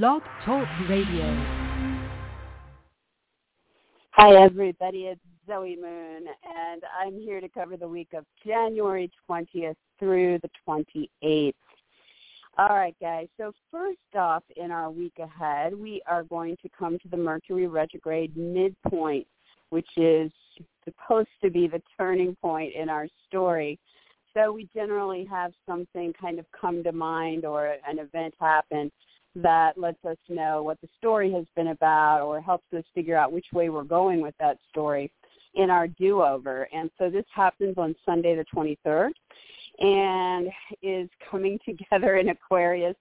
Blog Talk Radio. Hi, everybody. It's Zoe Moon, and I'm here to cover the week of January 20th through the 28th. All right, guys. So first off, in our week ahead, we are going to come to the Mercury retrograde midpoint, which is supposed to be the turning point in our story. So we generally have something kind of come to mind or an event happen that lets us know what the story has been about or helps us figure out which way we're going with that story in our do-over. And so this happens on Sunday the 23rd and is coming together in Aquarius.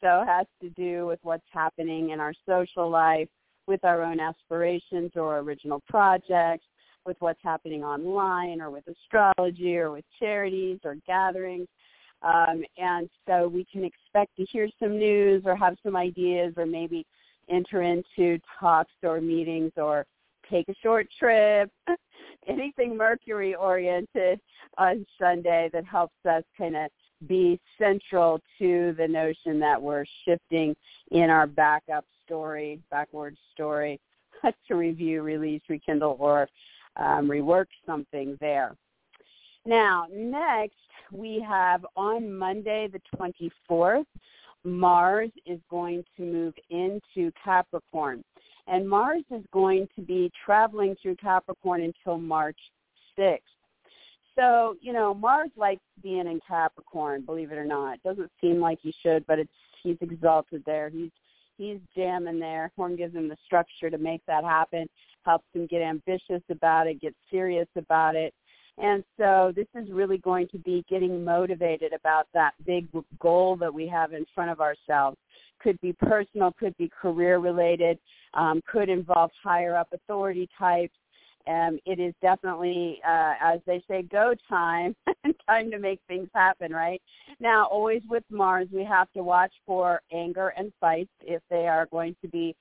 So has to do with what's happening in our social life, with our own aspirations or original projects, with what's happening online or with astrology or with charities or gatherings. Um, and so we can expect to hear some news or have some ideas or maybe enter into talks or meetings or take a short trip, anything Mercury oriented on Sunday that helps us kind of be central to the notion that we're shifting in our backup story, backward story, to review, release, rekindle, or um, rework something there. Now, next we have on Monday the 24th, Mars is going to move into Capricorn. And Mars is going to be traveling through Capricorn until March 6th. So, you know, Mars likes being in Capricorn, believe it or not. Doesn't seem like he should, but it's he's exalted there. He's he's jamming there. Horn gives him the structure to make that happen, helps him get ambitious about it, get serious about it. And so this is really going to be getting motivated about that big goal that we have in front of ourselves. Could be personal, could be career related, um, could involve higher up authority types. Um, it is definitely, uh, as they say, go time, time to make things happen, right? Now, always with Mars, we have to watch for anger and fights if they are going to be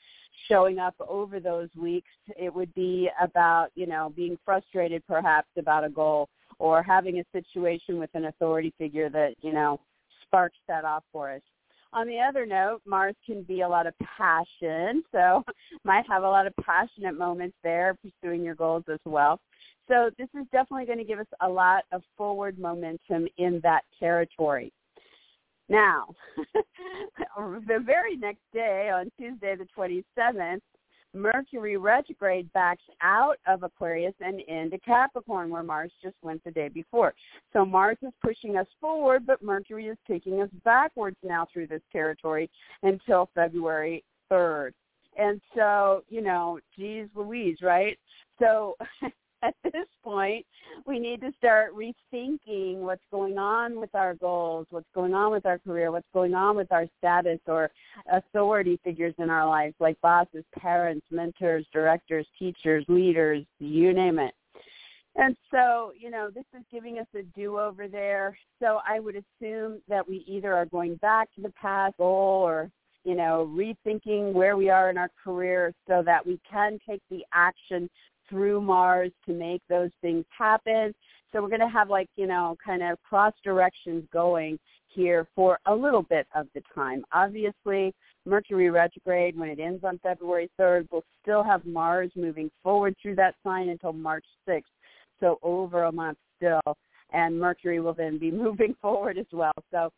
showing up over those weeks. It would be about, you know, being frustrated perhaps about a goal or having a situation with an authority figure that, you know, sparks that off for us. On the other note, Mars can be a lot of passion, so might have a lot of passionate moments there pursuing your goals as well. So this is definitely going to give us a lot of forward momentum in that territory. Now, the very next day, on Tuesday the 27th, Mercury retrograde backs out of Aquarius and into Capricorn, where Mars just went the day before. So Mars is pushing us forward, but Mercury is taking us backwards now through this territory until February 3rd. And so, you know, geez Louise, right? So at this point, we need to start rethinking what's going on with our goals, what's going on with our career, what's going on with our status or authority figures in our lives, like bosses, parents, mentors, directors, teachers, leaders, you name it. And so, you know, this is giving us a do-over there. So I would assume that we either are going back to the past goal or, you know, rethinking where we are in our career so that we can take the action through Mars to make those things happen. So we're going to have like, you know, kind of cross directions going here for a little bit of the time. Obviously, Mercury retrograde, when it ends on February 3rd, we'll still have Mars moving forward through that sign until March 6th. So over a month still. And Mercury will then be moving forward as well. So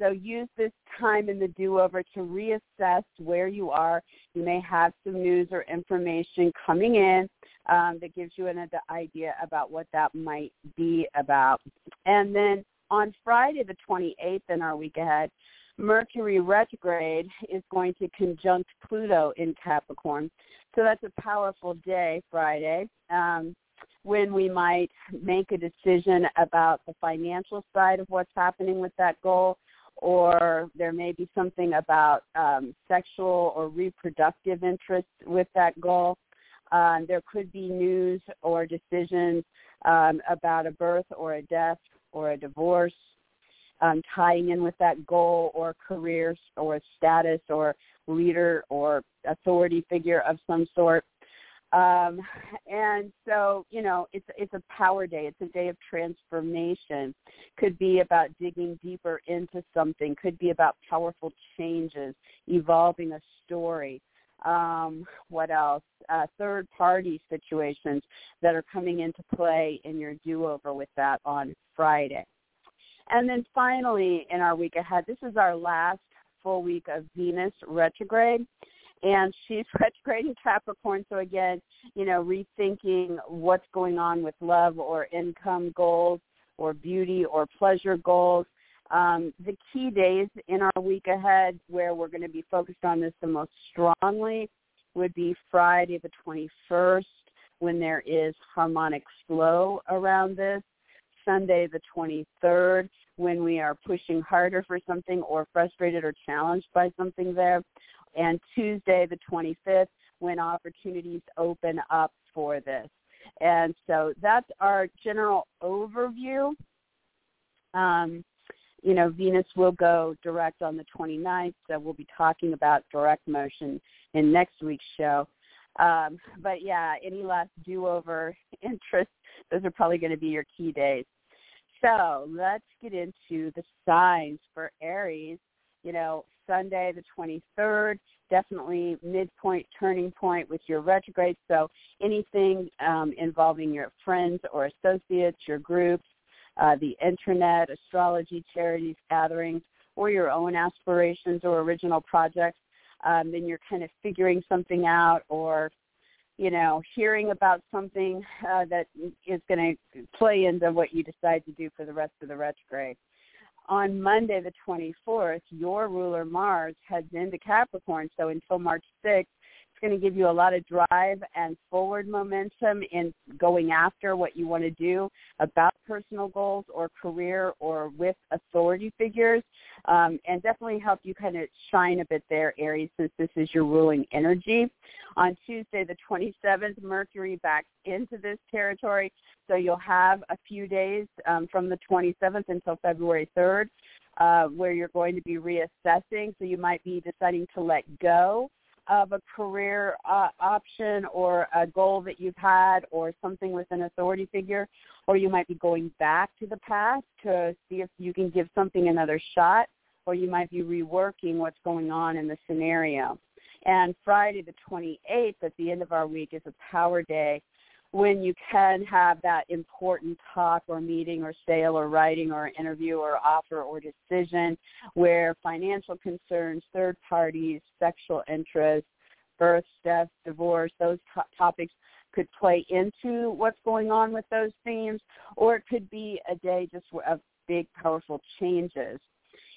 so use this time in the do-over to reassess where you are. You may have some news or information coming in um, that gives you an idea about what that might be about. And then on Friday the 28th in our week ahead, Mercury retrograde is going to conjunct Pluto in Capricorn. So that's a powerful day, Friday, um, when we might make a decision about the financial side of what's happening with that goal, or there may be something about um, sexual or reproductive interest with that goal. Um, there could be news or decisions um, about a birth or a death or a divorce um, tying in with that goal or career or status or leader or authority figure of some sort. Um, and so, you know, it's it's a power day. It's a day of transformation. Could be about digging deeper into something. Could be about powerful changes, evolving a story. Um, what else? Uh, third party situations that are coming into play in your do over with that on Friday. And then finally, in our week ahead, this is our last full week of Venus retrograde and she's retrograding Capricorn. So again, you know, rethinking what's going on with love or income goals or beauty or pleasure goals. Um, the key days in our week ahead where we're going to be focused on this the most strongly would be Friday the 21st when there is harmonic flow around this, Sunday the 23rd when we are pushing harder for something or frustrated or challenged by something there, and Tuesday the 25th when opportunities open up for this. And so that's our general overview. Um, you know, Venus will go direct on the 29th, so we'll be talking about direct motion in next week's show. Um, but yeah, any last do-over interest, those are probably going to be your key days. So let's get into the signs for Aries. You know, Sunday the 23rd, definitely midpoint, turning point with your retrograde. So anything um, involving your friends or associates, your groups, uh, the internet, astrology, charities, gatherings, or your own aspirations or original projects, um, then you're kind of figuring something out or you know, hearing about something uh, that is going to play into what you decide to do for the rest of the retrograde on Monday the 24th, your ruler Mars heads into Capricorn. So until March 6th, going to give you a lot of drive and forward momentum in going after what you want to do about personal goals or career or with authority figures um, and definitely help you kind of shine a bit there, Aries, since this is your ruling energy. On Tuesday, the 27th, Mercury backs into this territory, so you'll have a few days um, from the 27th until February 3rd uh, where you're going to be reassessing. So you might be deciding to let go of a career uh, option or a goal that you've had or something with an authority figure, or you might be going back to the past to see if you can give something another shot, or you might be reworking what's going on in the scenario. And Friday the 28th at the end of our week is a power day when you can have that important talk or meeting or sale or writing or interview or offer or decision where financial concerns, third parties, sexual interests, birth, death, divorce, those to- topics could play into what's going on with those themes, or it could be a day just of big, powerful changes.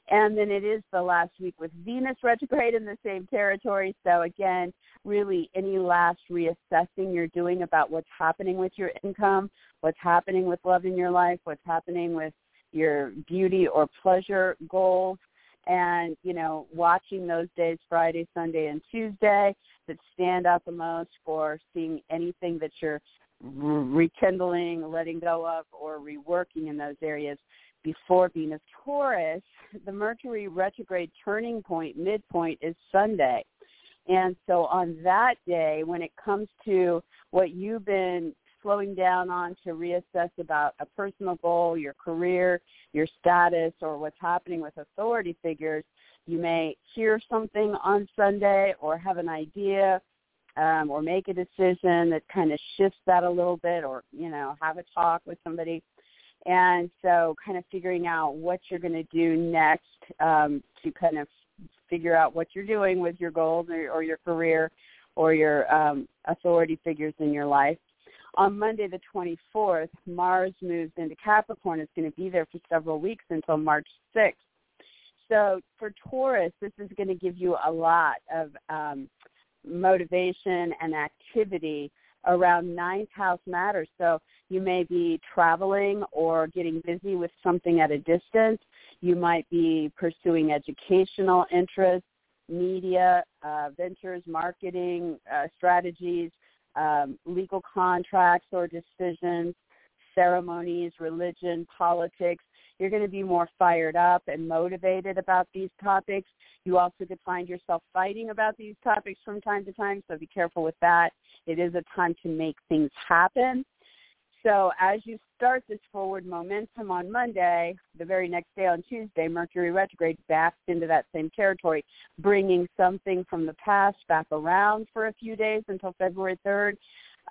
And then it is the last week with Venus retrograde in the same territory. So again, really any last reassessing you're doing about what's happening with your income, what's happening with love in your life, what's happening with your beauty or pleasure goals and you know watching those days friday sunday and tuesday that stand out the most for seeing anything that you're rekindling letting go of or reworking in those areas before Venus Taurus, the Mercury retrograde turning point, midpoint, is Sunday. And so on that day, when it comes to what you've been slowing down on to reassess about a personal goal, your career, your status, or what's happening with authority figures, you may hear something on Sunday or have an idea um, or make a decision that kind of shifts that a little bit or, you know, have a talk with somebody and so kind of figuring out what you're going to do next um, to kind of figure out what you're doing with your goals or, or your career or your um, authority figures in your life. On Monday the 24th, Mars moves into Capricorn. It's going to be there for several weeks until March 6th. So for Taurus, this is going to give you a lot of um, motivation and activity around ninth house matters. So you may be traveling or getting busy with something at a distance. You might be pursuing educational interests, media, uh, ventures, marketing, uh, strategies, um, legal contracts or decisions, ceremonies, religion, politics. You're going to be more fired up and motivated about these topics. You also could find yourself fighting about these topics from time to time, so be careful with that. It is a time to make things happen. So as you start this forward momentum on Monday, the very next day on Tuesday, Mercury retrograde backs into that same territory, bringing something from the past back around for a few days until February 3rd,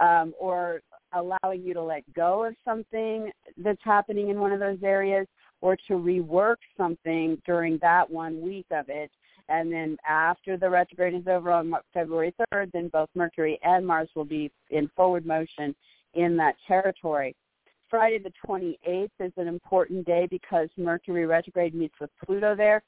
um, or allowing you to let go of something that's happening in one of those areas, or to rework something during that one week of it. And then after the retrograde is over on February 3rd, then both Mercury and Mars will be in forward motion in that territory. Friday the 28th is an important day because Mercury retrograde meets with Pluto there.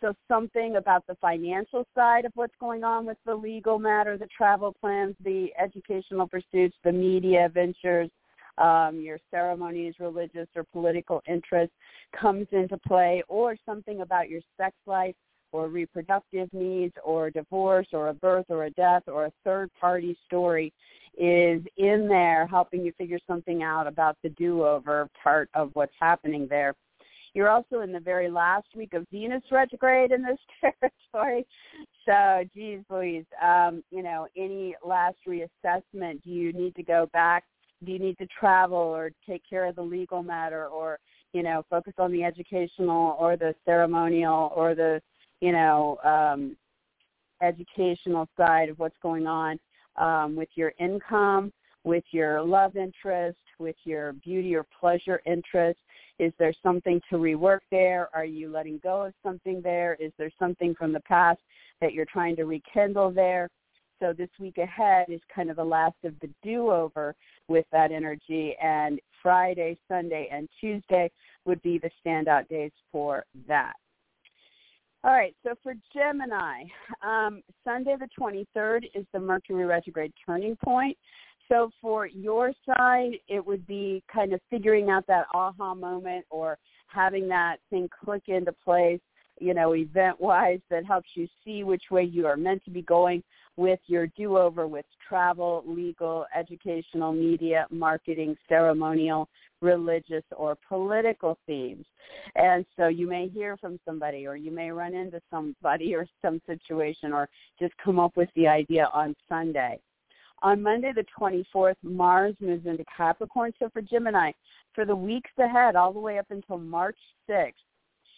So something about the financial side of what's going on with the legal matter, the travel plans, the educational pursuits, the media ventures, um, your ceremonies, religious or political interests comes into play, or something about your sex life or reproductive needs or a divorce or a birth or a death or a third party story is in there helping you figure something out about the do-over part of what's happening there. You're also in the very last week of Venus retrograde in this territory. So, geez Louise, um, you know, any last reassessment, do you need to go back? Do you need to travel or take care of the legal matter or, you know, focus on the educational or the ceremonial or the, you know, um, educational side of what's going on? um, with your income, with your love interest, with your beauty or pleasure interest? Is there something to rework there? Are you letting go of something there? Is there something from the past that you're trying to rekindle there? So this week ahead is kind of the last of the do-over with that energy, and Friday, Sunday, and Tuesday would be the standout days for that. All right, so for Gemini, um, Sunday the 23rd is the Mercury retrograde turning point. So for your side, it would be kind of figuring out that aha moment or having that thing click into place, you know, event-wise that helps you see which way you are meant to be going with your do-over with travel, legal, educational, media, marketing, ceremonial, religious, or political themes. And so you may hear from somebody or you may run into somebody or some situation or just come up with the idea on Sunday. On Monday the 24th, Mars moves into Capricorn. So for Gemini, for the weeks ahead, all the way up until March 6th,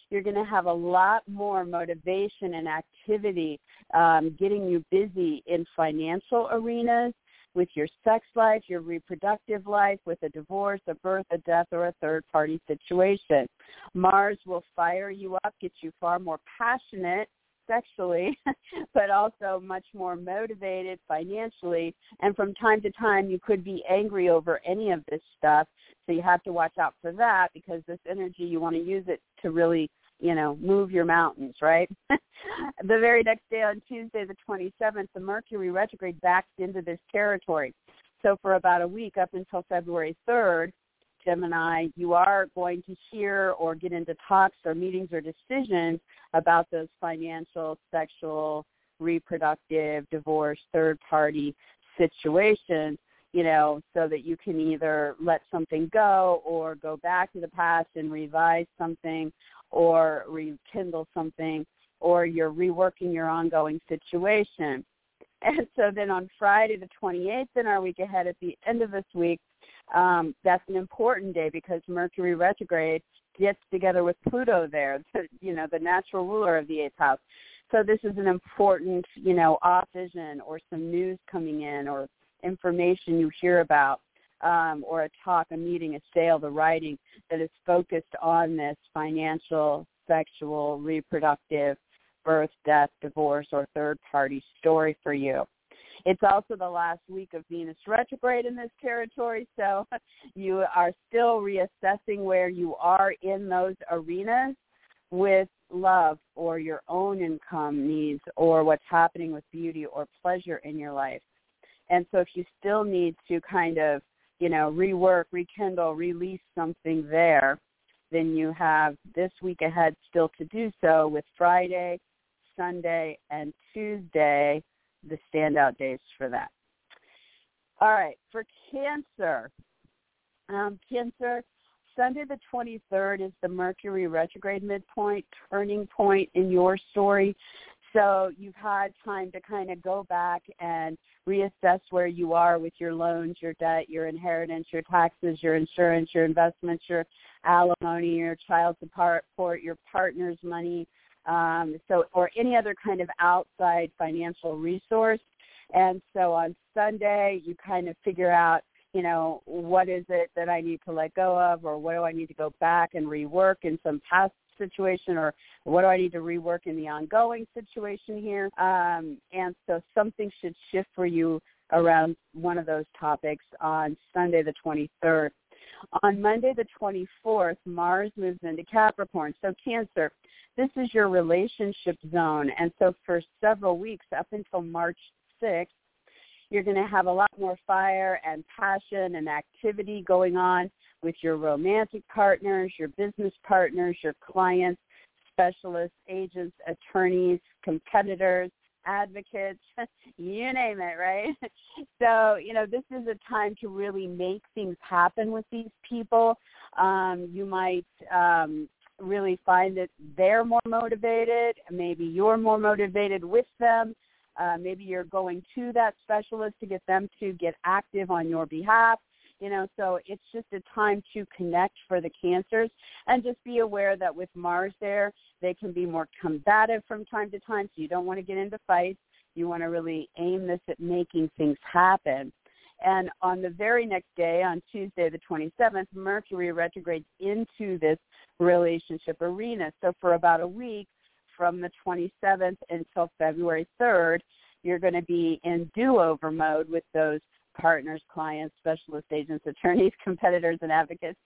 you're going to have a lot more motivation and activity um, getting you busy in financial arenas, with your sex life, your reproductive life, with a divorce, a birth, a death, or a third party situation. Mars will fire you up, get you far more passionate sexually, but also much more motivated financially. And from time to time, you could be angry over any of this stuff. So you have to watch out for that because this energy, you want to use it to really you know, move your mountains, right? the very next day on Tuesday the 27th, the Mercury retrograde backs into this territory. So for about a week up until February 3rd, Gemini, you are going to hear or get into talks or meetings or decisions about those financial, sexual, reproductive, divorce, third party situations, you know, so that you can either let something go or go back to the past and revise something or rekindle something or you're reworking your ongoing situation. And so then on Friday the 28th in our week ahead at the end of this week, um, that's an important day because Mercury retrograde gets together with Pluto there, the, you know, the natural ruler of the eighth house. So this is an important, you know, off vision or some news coming in or information you hear about um, or a talk, a meeting, a sale, the writing that is focused on this financial, sexual, reproductive, birth, death, divorce, or third party story for you. It's also the last week of Venus retrograde in this territory, so you are still reassessing where you are in those arenas with love or your own income needs or what's happening with beauty or pleasure in your life. And so if you still need to kind of you know, rework, rekindle, release something there, then you have this week ahead still to do so with Friday, Sunday, and Tuesday, the standout days for that. All right, for Cancer, um, Cancer, Sunday the 23rd is the Mercury retrograde midpoint, turning point in your story. So you've had time to kind of go back and reassess where you are with your loans, your debt, your inheritance, your taxes, your insurance, your investments, your alimony, your child support, your partner's money, um, so or any other kind of outside financial resource. And so on Sunday, you kind of figure out, you know, what is it that I need to let go of, or what do I need to go back and rework in some past situation, or what do I need to rework in the ongoing situation here. Um, and so something should shift for you around one of those topics on Sunday the 23rd. On Monday the 24th, Mars moves into Capricorn. So Cancer, this is your relationship zone. And so for several weeks up until March 6th, you're going to have a lot more fire and passion and activity going on with your romantic partners, your business partners, your clients, specialists, agents, attorneys, competitors, advocates, you name it, right? So, you know, this is a time to really make things happen with these people. Um, you might um, really find that they're more motivated. Maybe you're more motivated with them. Uh, maybe you're going to that specialist to get them to get active on your behalf. You know, so it's just a time to connect for the cancers and just be aware that with Mars there, they can be more combative from time to time. So you don't want to get into fights. You want to really aim this at making things happen. And on the very next day, on Tuesday the 27th, Mercury retrogrades into this relationship arena. So for about a week, from the 27th until February 3rd, you're going to be in do-over mode with those partners, clients, specialist agents, attorneys, competitors, and advocates.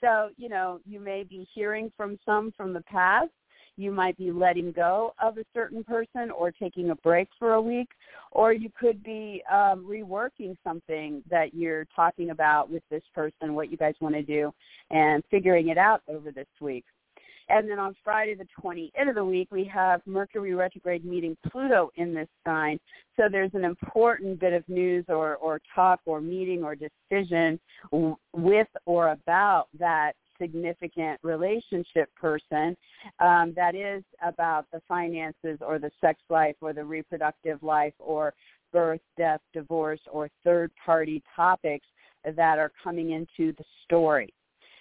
So, you know, you may be hearing from some from the past you might be letting go of a certain person or taking a break for a week, or you could be um, reworking something that you're talking about with this person, what you guys want to do, and figuring it out over this week. And then on Friday the 20th of the week, we have Mercury retrograde meeting Pluto in this sign. So there's an important bit of news or, or talk or meeting or decision with or about that significant relationship person um, that is about the finances or the sex life or the reproductive life or birth, death, divorce, or third party topics that are coming into the story.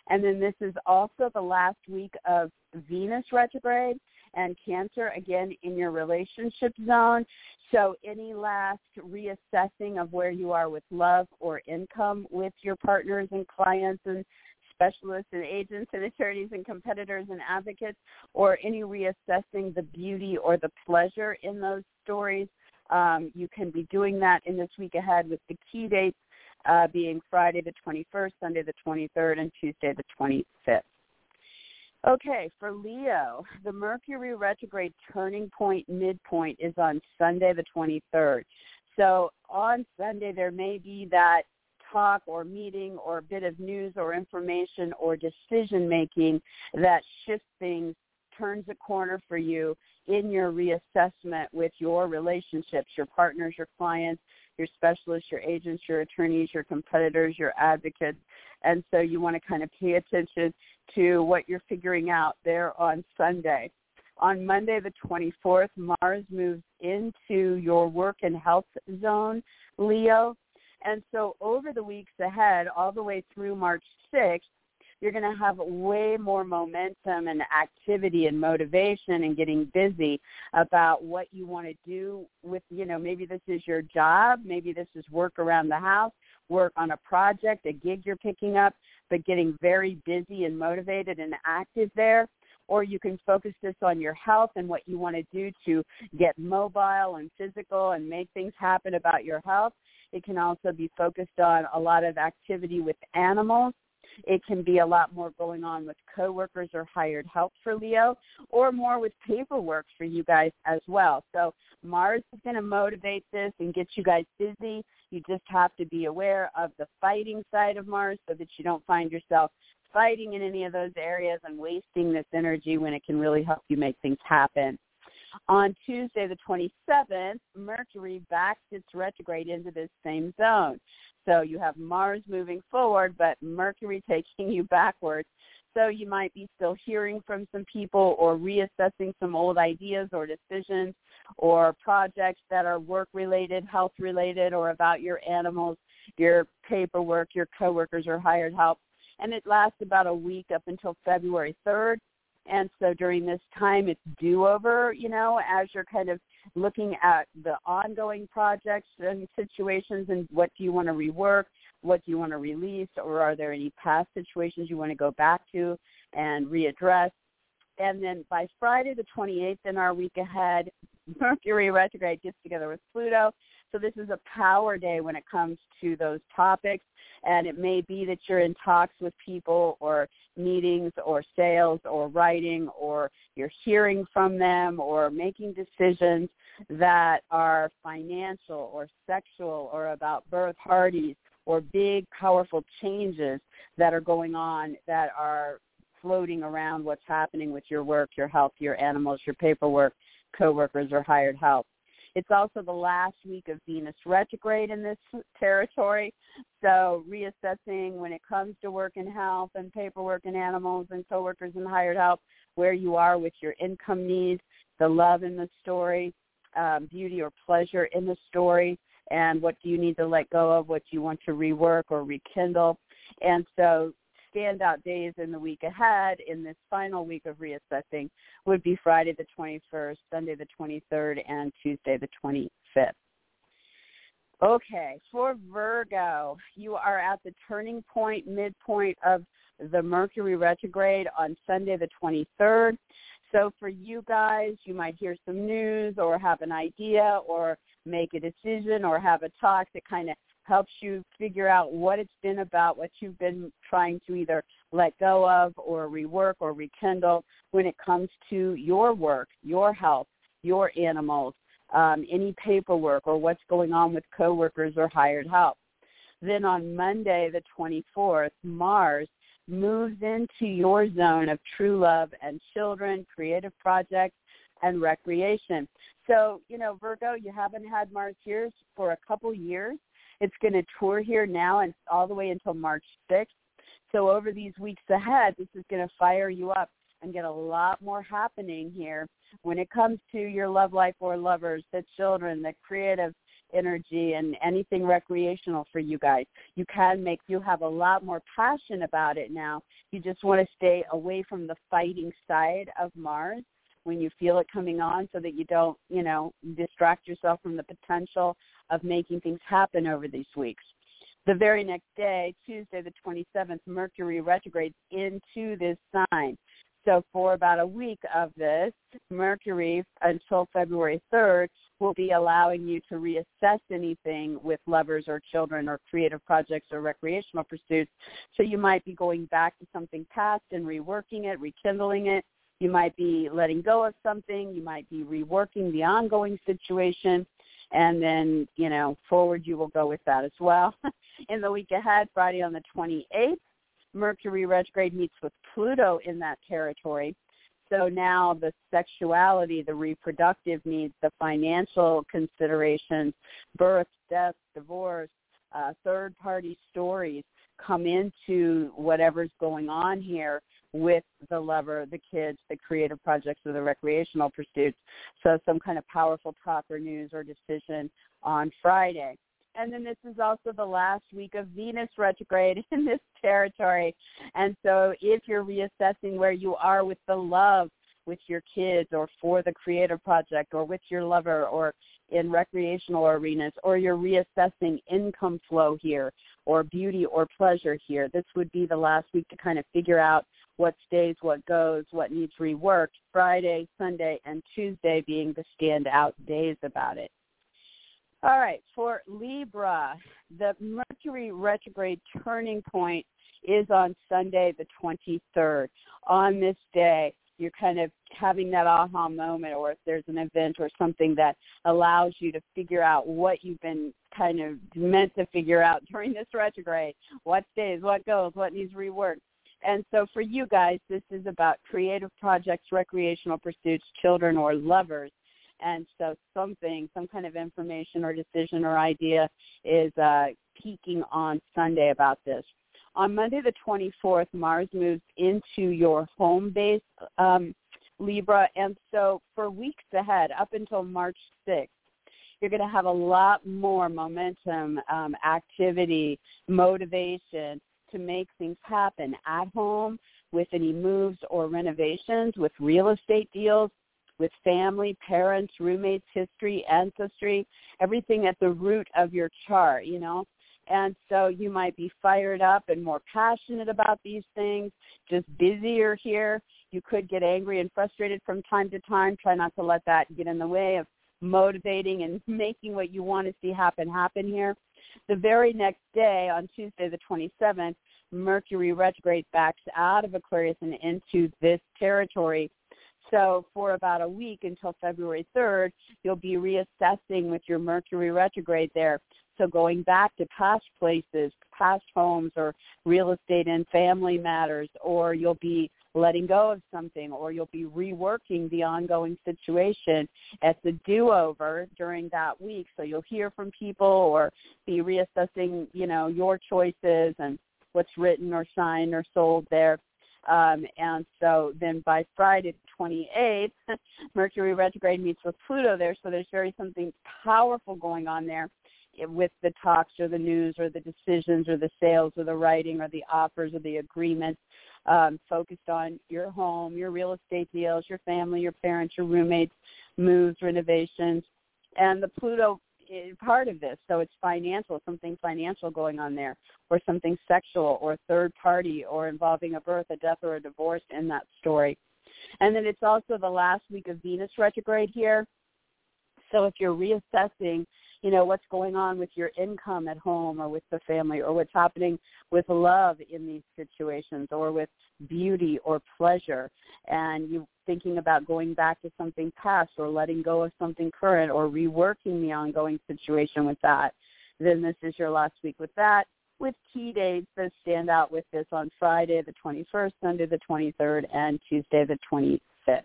And then this is also the last week of Venus retrograde and Cancer again in your relationship zone. So any last reassessing of where you are with love or income with your partners and clients and specialists and agents and attorneys and competitors and advocates or any reassessing the beauty or the pleasure in those stories. Um, you can be doing that in this week ahead with the key dates uh, being Friday the 21st, Sunday the 23rd, and Tuesday the 25th. Okay, for Leo, the Mercury retrograde turning point midpoint is on Sunday the 23rd. So on Sunday there may be that talk or meeting or bit of news or information or decision making that shifts things, turns a corner for you in your reassessment with your relationships, your partners, your clients, your specialists, your agents, your attorneys, your competitors, your advocates. And so you want to kind of pay attention to what you're figuring out there on Sunday. On Monday the 24th, Mars moves into your work and health zone, Leo. And so over the weeks ahead, all the way through March 6th, you're going to have way more momentum and activity and motivation and getting busy about what you want to do with, you know, maybe this is your job, maybe this is work around the house, work on a project, a gig you're picking up, but getting very busy and motivated and active there or you can focus this on your health and what you want to do to get mobile and physical and make things happen about your health. It can also be focused on a lot of activity with animals. It can be a lot more going on with coworkers or hired help for Leo, or more with paperwork for you guys as well. So Mars is going to motivate this and get you guys busy. You just have to be aware of the fighting side of Mars so that you don't find yourself fighting in any of those areas and wasting this energy when it can really help you make things happen. On Tuesday, the 27th, Mercury backs its retrograde into this same zone. So you have Mars moving forward, but Mercury taking you backwards. So you might be still hearing from some people or reassessing some old ideas or decisions or projects that are work related, health related, or about your animals, your paperwork, your coworkers, or hired help. And it lasts about a week up until February 3rd. And so during this time, it's do-over, you know, as you're kind of looking at the ongoing projects and situations and what do you want to rework, what do you want to release, or are there any past situations you want to go back to and readdress. And then by Friday the 28th in our week ahead, Mercury retrograde gets together with Pluto. So this is a power day when it comes to those topics. And it may be that you're in talks with people or meetings or sales or writing or you're hearing from them or making decisions that are financial or sexual or about birth parties or big powerful changes that are going on that are floating around what's happening with your work, your health, your animals, your paperwork, coworkers, or hired help. It's also the last week of Venus retrograde in this territory. So reassessing when it comes to work and health and paperwork and animals and coworkers and hired help, where you are with your income needs, the love in the story, um, beauty or pleasure in the story, and what do you need to let go of, what you want to rework or rekindle. And so standout days in the week ahead in this final week of reassessing would be Friday the 21st, Sunday the 23rd, and Tuesday the 25th. Okay, for Virgo, you are at the turning point, midpoint of the Mercury retrograde on Sunday the 23rd. So for you guys, you might hear some news or have an idea or make a decision or have a talk that kind of helps you figure out what it's been about, what you've been trying to either let go of or rework or rekindle when it comes to your work, your health, your animals, um, any paperwork or what's going on with coworkers or hired help. Then on Monday, the 24th, Mars moves into your zone of true love and children, creative projects, and recreation. So, you know, Virgo, you haven't had Mars here for a couple years. It's going to tour here now and all the way until March 6th. So over these weeks ahead, this is going to fire you up and get a lot more happening here when it comes to your love life or lovers, the children, the creative energy and anything recreational for you guys. You can make you have a lot more passion about it now. You just want to stay away from the fighting side of Mars when you feel it coming on so that you don't, you know, distract yourself from the potential of making things happen over these weeks. The very next day, Tuesday the 27th, Mercury retrogrades into this sign. So for about a week of this, Mercury until February 3rd will be allowing you to reassess anything with lovers or children or creative projects or recreational pursuits. So you might be going back to something past and reworking it, rekindling it, you might be letting go of something. You might be reworking the ongoing situation. And then, you know, forward you will go with that as well. in the week ahead, Friday on the 28th, Mercury retrograde meets with Pluto in that territory. So now the sexuality, the reproductive needs, the financial considerations, birth, death, divorce, uh, third-party stories come into whatever's going on here with the lover, the kids, the creative projects, or the recreational pursuits. So some kind of powerful talk or news or decision on Friday. And then this is also the last week of Venus retrograde in this territory. And so if you're reassessing where you are with the love with your kids or for the creative project or with your lover or in recreational arenas or you're reassessing income flow here or beauty or pleasure here, this would be the last week to kind of figure out what stays, what goes, what needs reworked, Friday, Sunday, and Tuesday being the standout days about it. All right, for Libra, the Mercury retrograde turning point is on Sunday the 23rd. On this day, you're kind of having that aha moment or if there's an event or something that allows you to figure out what you've been kind of meant to figure out during this retrograde. What stays, what goes, what needs reworked. And so for you guys, this is about creative projects, recreational pursuits, children or lovers. And so something, some kind of information or decision or idea is uh, peaking on Sunday about this. On Monday the 24th, Mars moves into your home base um, Libra. And so for weeks ahead, up until March 6th, you're going to have a lot more momentum, um, activity, motivation to make things happen at home with any moves or renovations, with real estate deals, with family, parents, roommates, history, ancestry, everything at the root of your chart, you know. And so you might be fired up and more passionate about these things, just busier here. You could get angry and frustrated from time to time. Try not to let that get in the way of motivating and making what you want to see happen happen here. The very next day, on Tuesday the 27th, Mercury retrograde backs out of Aquarius and into this territory. So for about a week until February 3rd, you'll be reassessing with your Mercury retrograde there. So going back to past places, past homes or real estate and family matters, or you'll be letting go of something or you'll be reworking the ongoing situation as a do-over during that week. So you'll hear from people or be reassessing, you know, your choices and what's written or signed or sold there. Um, and so then by Friday the 28th, Mercury retrograde meets with Pluto there. So there's very something powerful going on there with the talks or the news or the decisions or the sales or the writing or the offers or the agreements um, focused on your home, your real estate deals, your family, your parents, your roommates, moves, renovations. And the Pluto is part of this. So it's financial, something financial going on there, or something sexual, or third party, or involving a birth, a death, or a divorce in that story. And then it's also the last week of Venus retrograde here. So if you're reassessing you know what's going on with your income at home or with the family or what's happening with love in these situations or with beauty or pleasure and you thinking about going back to something past or letting go of something current or reworking the ongoing situation with that then this is your last week with that with key dates that stand out with this on Friday the 21st, Sunday the 23rd, and Tuesday the 25th.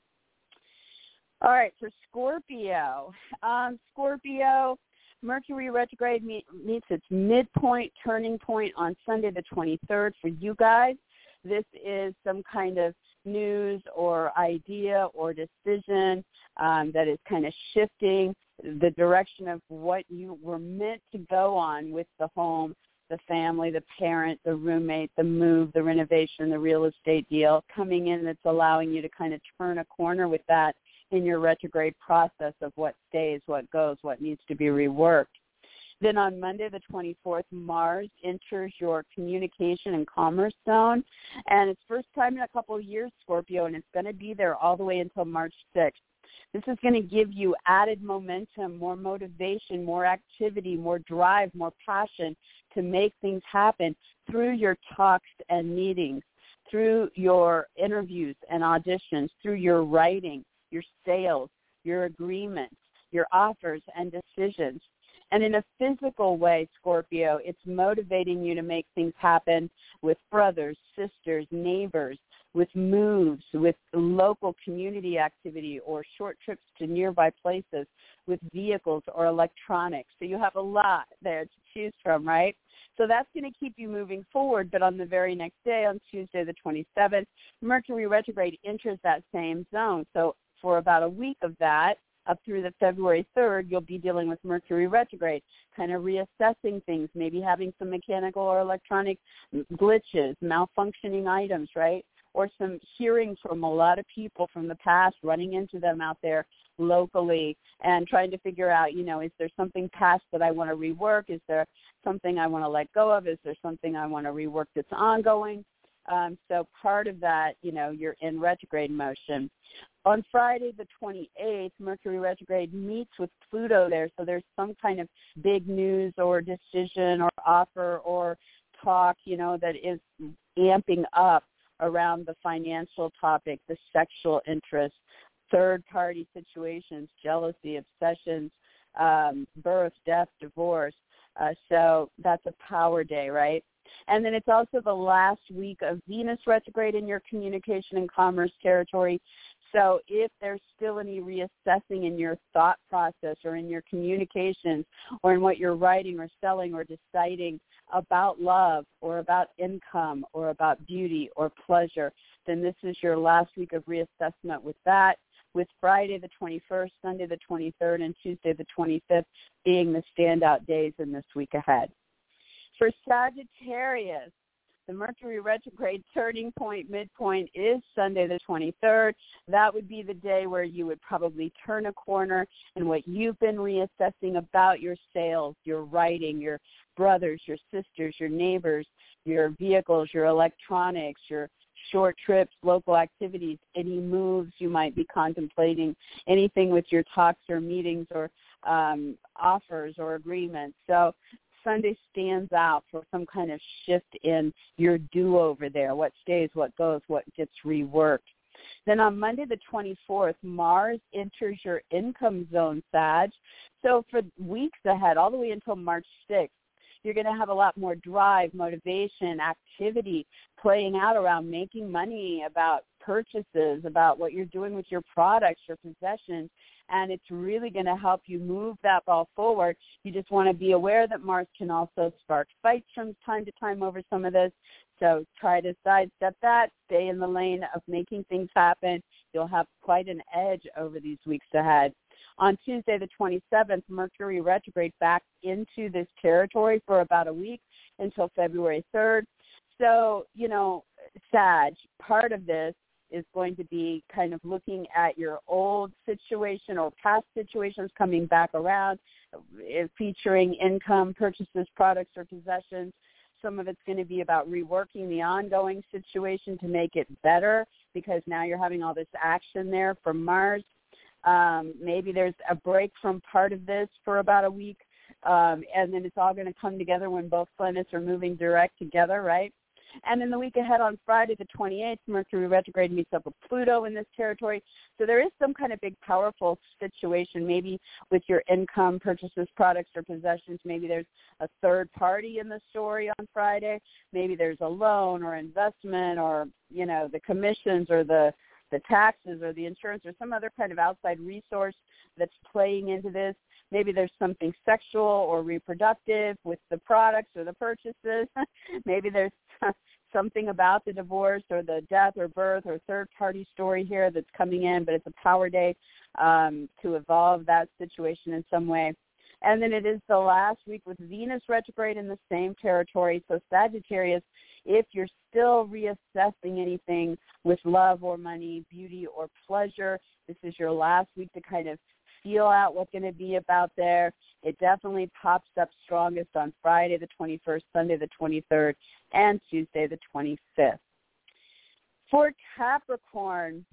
All right, for Scorpio. Um, Scorpio, Mercury retrograde meet, meets its midpoint turning point on Sunday the 23rd for you guys. This is some kind of news or idea or decision um, that is kind of shifting the direction of what you were meant to go on with the home, the family, the parent, the roommate, the move, the renovation, the real estate deal coming in that's allowing you to kind of turn a corner with that in your retrograde process of what stays, what goes, what needs to be reworked. Then on Monday the 24th, Mars enters your communication and commerce zone. And it's first time in a couple of years, Scorpio, and it's going to be there all the way until March 6th. This is going to give you added momentum, more motivation, more activity, more drive, more passion to make things happen through your talks and meetings, through your interviews and auditions, through your writing, your sales, your agreements, your offers and decisions. And in a physical way, Scorpio, it's motivating you to make things happen with brothers, sisters, neighbors, with moves, with local community activity or short trips to nearby places, with vehicles or electronics. So you have a lot there to choose from, right? So that's going to keep you moving forward. But on the very next day, on Tuesday the 27th, Mercury retrograde enters that same zone. So for about a week of that, up through the February 3rd, you'll be dealing with Mercury retrograde, kind of reassessing things, maybe having some mechanical or electronic glitches, malfunctioning items, right? Or some hearing from a lot of people from the past, running into them out there locally and trying to figure out, you know, is there something past that I want to rework? Is there something I want to let go of? Is there something I want to rework that's ongoing? Um, so part of that, you know, you're in retrograde motion. On Friday the 28th, Mercury retrograde meets with Pluto there, so there's some kind of big news or decision or offer or talk, you know, that is amping up around the financial topic, the sexual interest, third party situations, jealousy, obsessions, um, birth, death, divorce. Uh, so that's a power day, right? And then it's also the last week of Venus retrograde in your communication and commerce territory. So if there's still any reassessing in your thought process or in your communications or in what you're writing or selling or deciding about love or about income or about beauty or pleasure, then this is your last week of reassessment with that, with Friday the 21st, Sunday the 23rd, and Tuesday the 25th being the standout days in this week ahead. For Sagittarius, the Mercury retrograde turning point midpoint is Sunday the 23rd. That would be the day where you would probably turn a corner and what you've been reassessing about your sales, your writing, your brothers, your sisters, your neighbors, your vehicles, your electronics, your short trips, local activities, any moves you might be contemplating, anything with your talks or meetings or um, offers or agreements. So Sunday stands out for some kind of shift in your do-over there, what stays, what goes, what gets reworked. Then on Monday the 24th, Mars enters your income zone, Sag. So for weeks ahead, all the way until March 6th, you're going to have a lot more drive, motivation, activity playing out around making money, about purchases, about what you're doing with your products, your possessions, and it's really going to help you move that ball forward. You just want to be aware that Mars can also spark fights from time to time over some of this. So try to sidestep that, stay in the lane of making things happen. You'll have quite an edge over these weeks ahead. On Tuesday the 27th, Mercury retrograde back into this territory for about a week until February 3rd. So, you know, Sag, part of this is going to be kind of looking at your old situation or past situations coming back around, eh, featuring income, purchases, products, or possessions. Some of it's going to be about reworking the ongoing situation to make it better because now you're having all this action there from Mars. Um, maybe there's a break from part of this for about a week, um, and then it's all going to come together when both planets are moving direct together, right? And in the week ahead on Friday the 28th, Mercury retrograde meets up with Pluto in this territory. So there is some kind of big powerful situation, maybe with your income, purchases, products, or possessions. Maybe there's a third party in the story on Friday. Maybe there's a loan or investment or, you know, the commissions or the the taxes or the insurance or some other kind of outside resource that's playing into this. Maybe there's something sexual or reproductive with the products or the purchases. Maybe there's something about the divorce or the death or birth or third party story here that's coming in, but it's a power day um, to evolve that situation in some way. And then it is the last week with Venus retrograde in the same territory. So Sagittarius, if you're still reassessing anything with love or money, beauty or pleasure, this is your last week to kind of feel out what's going to be about there. It definitely pops up strongest on Friday the 21st, Sunday the 23rd, and Tuesday the 25th. For Capricorn,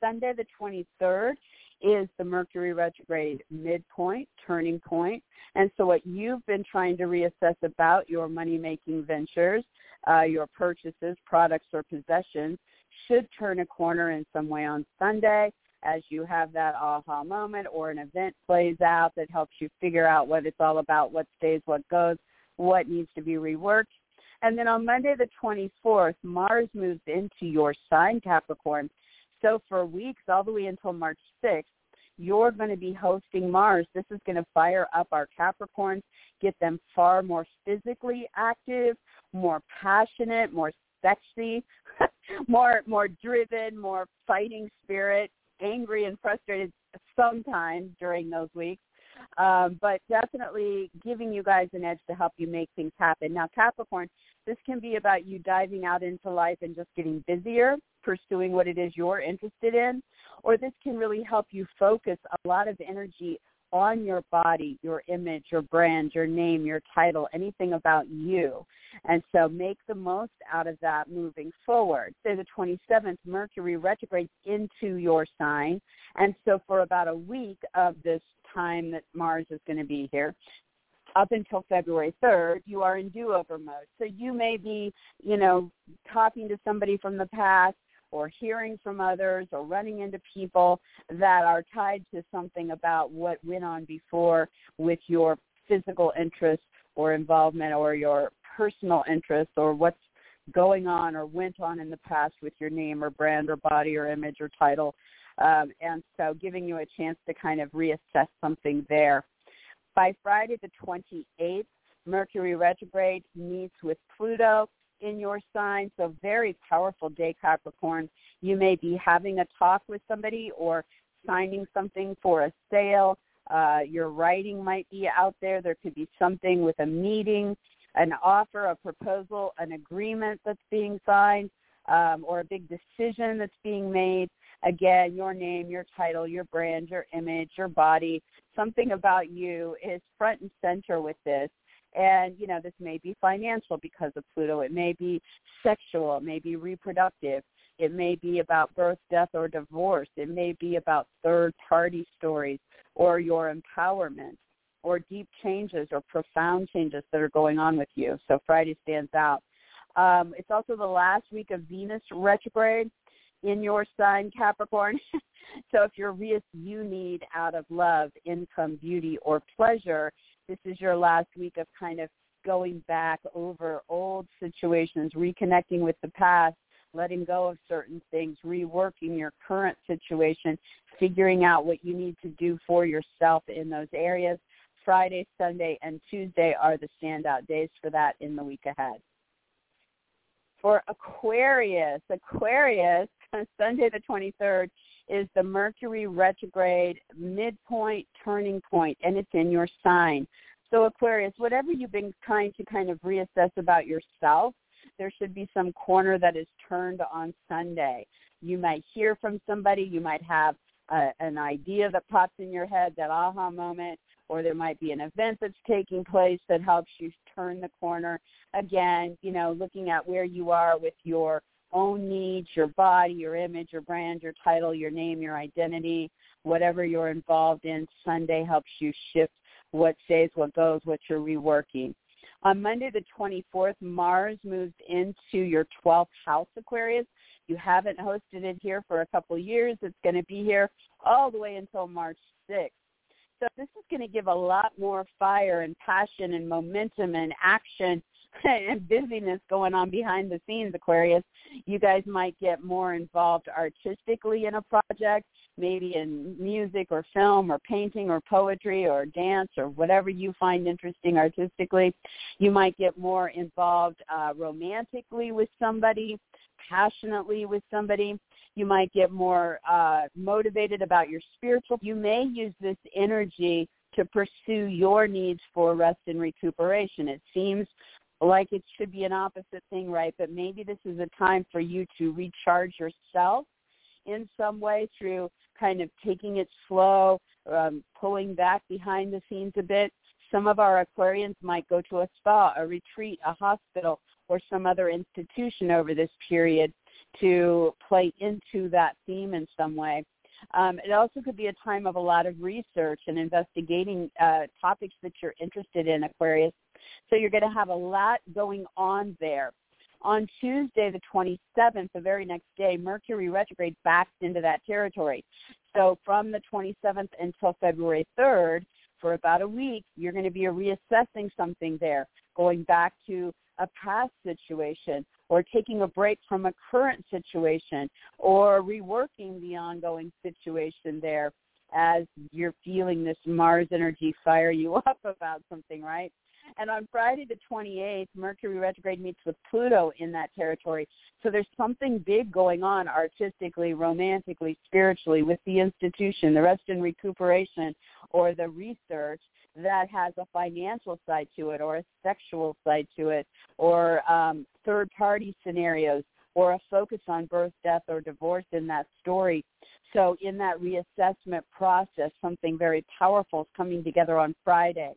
Sunday the 23rd is the Mercury retrograde midpoint, turning point. And so what you've been trying to reassess about your money-making ventures, uh, your purchases, products, or possessions should turn a corner in some way on Sunday as you have that aha moment or an event plays out that helps you figure out what it's all about, what stays, what goes, what needs to be reworked. And then on Monday the 24th, Mars moves into your sign Capricorn. So for weeks all the way until March 6th, you're going to be hosting Mars. This is going to fire up our Capricorns, get them far more physically active, more passionate, more sexy, more more driven, more fighting spirit, angry and frustrated sometimes during those weeks, um, but definitely giving you guys an edge to help you make things happen. Now, Capricorn, this can be about you diving out into life and just getting busier, pursuing what it is you're interested in, or this can really help you focus a lot of energy on your body, your image, your brand, your name, your title, anything about you. And so make the most out of that moving forward. Say the 27th, Mercury retrogrades into your sign. And so for about a week of this time that Mars is going to be here, up until February 3rd, you are in do-over mode. So you may be, you know, talking to somebody from the past or hearing from others or running into people that are tied to something about what went on before with your physical interest or involvement or your personal interest or what's going on or went on in the past with your name or brand or body or image or title. Um, and so giving you a chance to kind of reassess something there. By Friday the 28th, Mercury retrograde meets with Pluto in your sign. So very powerful day, Capricorn. You may be having a talk with somebody or signing something for a sale. Uh, your writing might be out there. There could be something with a meeting, an offer, a proposal, an agreement that's being signed, um, or a big decision that's being made. Again, your name, your title, your brand, your image, your body, something about you is front and center with this. And, you know, this may be financial because of Pluto. It may be sexual. It may be reproductive. It may be about birth, death, or divorce. It may be about third-party stories or your empowerment or deep changes or profound changes that are going on with you. So Friday stands out. Um, it's also the last week of Venus retrograde in your sign, Capricorn. so if you're you need out of love, income, beauty, or pleasure, this is your last week of kind of going back over old situations, reconnecting with the past, letting go of certain things, reworking your current situation, figuring out what you need to do for yourself in those areas. Friday, Sunday, and Tuesday are the standout days for that in the week ahead. For Aquarius, Aquarius, Sunday the 23rd is the Mercury retrograde midpoint turning point, and it's in your sign. So Aquarius, whatever you've been trying to kind of reassess about yourself, there should be some corner that is turned on Sunday. You might hear from somebody. You might have a, an idea that pops in your head, that aha moment, or there might be an event that's taking place that helps you turn the corner. Again, you know, looking at where you are with your own needs, your body, your image, your brand, your title, your name, your identity, whatever you're involved in, Sunday helps you shift what stays, what goes, what you're reworking. On Monday the 24th, Mars moves into your 12th house, Aquarius. You haven't hosted it here for a couple years. It's going to be here all the way until March 6th. So this is going to give a lot more fire and passion and momentum and action and busyness going on behind the scenes, Aquarius. You guys might get more involved artistically in a project, maybe in music or film or painting or poetry or dance or whatever you find interesting artistically. You might get more involved uh, romantically with somebody, passionately with somebody. You might get more uh, motivated about your spiritual. You may use this energy to pursue your needs for rest and recuperation. It seems like it should be an opposite thing, right? But maybe this is a time for you to recharge yourself in some way through kind of taking it slow, um, pulling back behind the scenes a bit. Some of our Aquarians might go to a spa, a retreat, a hospital, or some other institution over this period to play into that theme in some way. Um, it also could be a time of a lot of research and investigating uh, topics that you're interested in, Aquarius. So you're going to have a lot going on there. On Tuesday, the 27th, the very next day, Mercury retrograde backs into that territory. So from the 27th until February 3rd, for about a week, you're going to be reassessing something there, going back to a past situation or taking a break from a current situation or reworking the ongoing situation there as you're feeling this Mars energy fire you up about something, right? And on Friday the 28th, Mercury retrograde meets with Pluto in that territory. So there's something big going on artistically, romantically, spiritually with the institution, the rest and recuperation, or the research that has a financial side to it or a sexual side to it or um, third party scenarios or a focus on birth, death, or divorce in that story. So in that reassessment process, something very powerful is coming together on Friday.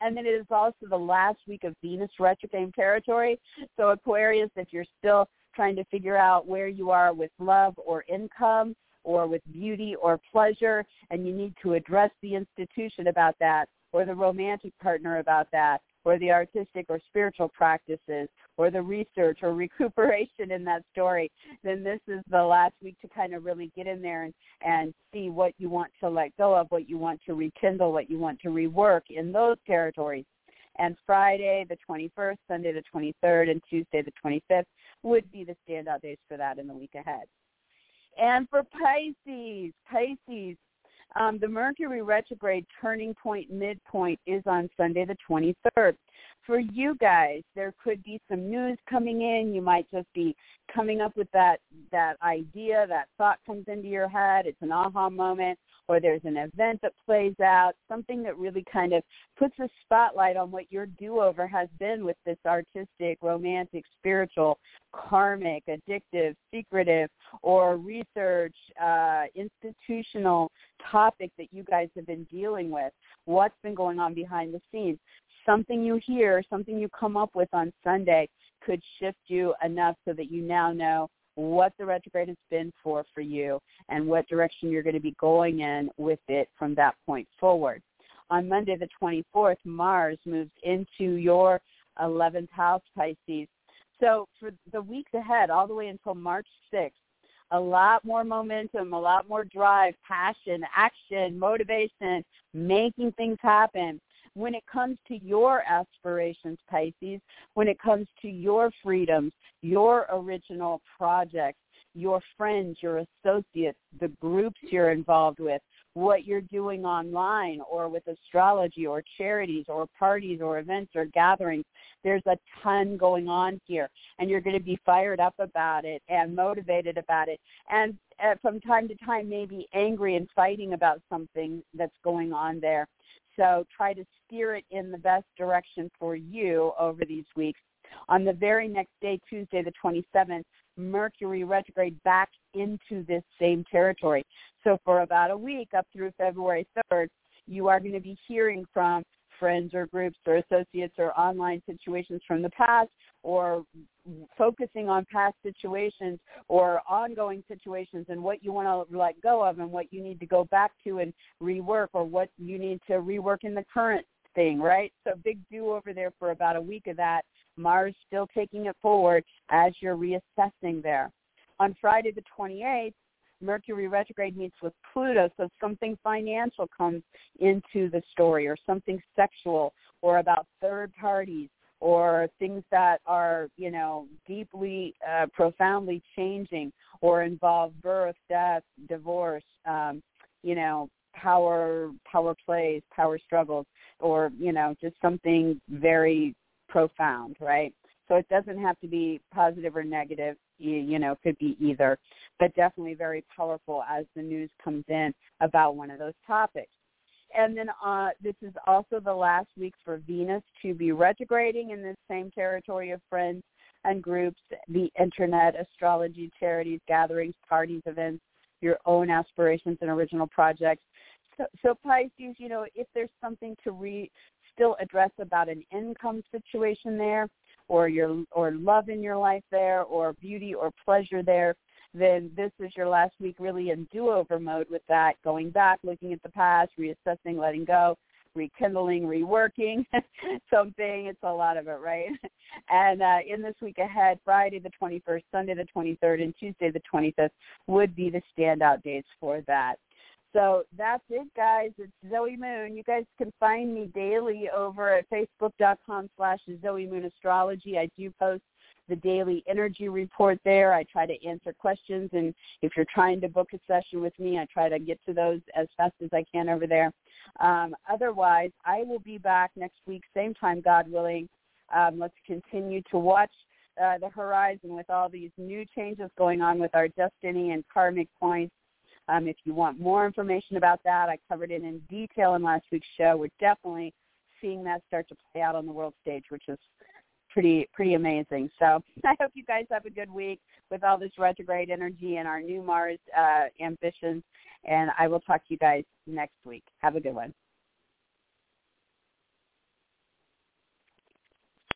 And then it is also the last week of Venus retrograde territory. So Aquarius, if you're still trying to figure out where you are with love or income or with beauty or pleasure, and you need to address the institution about that, or the romantic partner about that, or the artistic or spiritual practices, or the research or recuperation in that story, then this is the last week to kind of really get in there and, and see what you want to let go of, what you want to rekindle, what you want to rework in those territories. And Friday the 21st, Sunday the 23rd, and Tuesday the 25th would be the standout days for that in the week ahead. And for Pisces, Pisces, um, the Mercury retrograde turning point midpoint is on Sunday the 23rd. for you guys, there could be some news coming in. You might just be coming up with that that idea, that thought comes into your head. It's an aha moment, or there's an event that plays out, something that really kind of puts a spotlight on what your do-over has been with this artistic, romantic, spiritual, karmic, addictive, secretive, or research, uh, institutional topic that you guys have been dealing with. What's been going on behind the scenes? something you hear, something you come up with on Sunday could shift you enough so that you now know what the retrograde has been for for you and what direction you're going to be going in with it from that point forward. On Monday the 24th, Mars moves into your 11th house, Pisces. So for the weeks ahead, all the way until March 6th, a lot more momentum, a lot more drive, passion, action, motivation, making things happen when it comes to your aspirations, Pisces, when it comes to your freedoms, your original projects, your friends, your associates, the groups you're involved with, what you're doing online or with astrology or charities or parties or events or gatherings. There's a ton going on here and you're going to be fired up about it and motivated about it and uh, from time to time maybe angry and fighting about something that's going on there. So try to steer it in the best direction for you over these weeks. On the very next day, Tuesday the 27th, Mercury retrograde back into this same territory. So for about a week up through February 3rd, you are going to be hearing from friends or groups or associates or online situations from the past or focusing on past situations or ongoing situations and what you want to let go of and what you need to go back to and rework or what you need to rework in the current thing, right? So big do over there for about a week of that. Mars still taking it forward as you're reassessing there. On Friday the 28th, Mercury retrograde meets with Pluto, so something financial comes into the story or something sexual or about third parties or things that are, you know, deeply, uh, profoundly changing or involve birth, death, divorce, um, you know, power, power plays, power struggles, or, you know, just something very profound, right? So it doesn't have to be positive or negative. You, you know, could be either, but definitely very powerful as the news comes in about one of those topics. And then uh, this is also the last week for Venus to be retrograding in this same territory of friends and groups, the internet, astrology, charities, gatherings, parties, events, your own aspirations and original projects. So, so Pisces, you know, if there's something to re, still address about an income situation there, or your or love in your life there or beauty or pleasure there, then this is your last week really in do-over mode with that, going back, looking at the past, reassessing, letting go, rekindling, reworking something. It's a lot of it, right? And uh, in this week ahead, Friday the 21st, Sunday the 23rd, and Tuesday the 25th would be the standout dates for that. So that's it, guys. It's Zoe Moon. You guys can find me daily over at facebook.com slash Zoe Moon Astrology. I do post the daily energy report there. I try to answer questions, and if you're trying to book a session with me, I try to get to those as fast as I can over there. Um, otherwise, I will be back next week, same time, God willing. Um, let's continue to watch uh, the horizon with all these new changes going on with our destiny and karmic points um, if you want more information about that, I covered it in detail in last week's show. We're definitely seeing that start to play out on the world stage, which is pretty pretty amazing. So I hope you guys have a good week with all this retrograde energy and our new Mars uh, ambitions. And I will talk to you guys next week. Have a good one.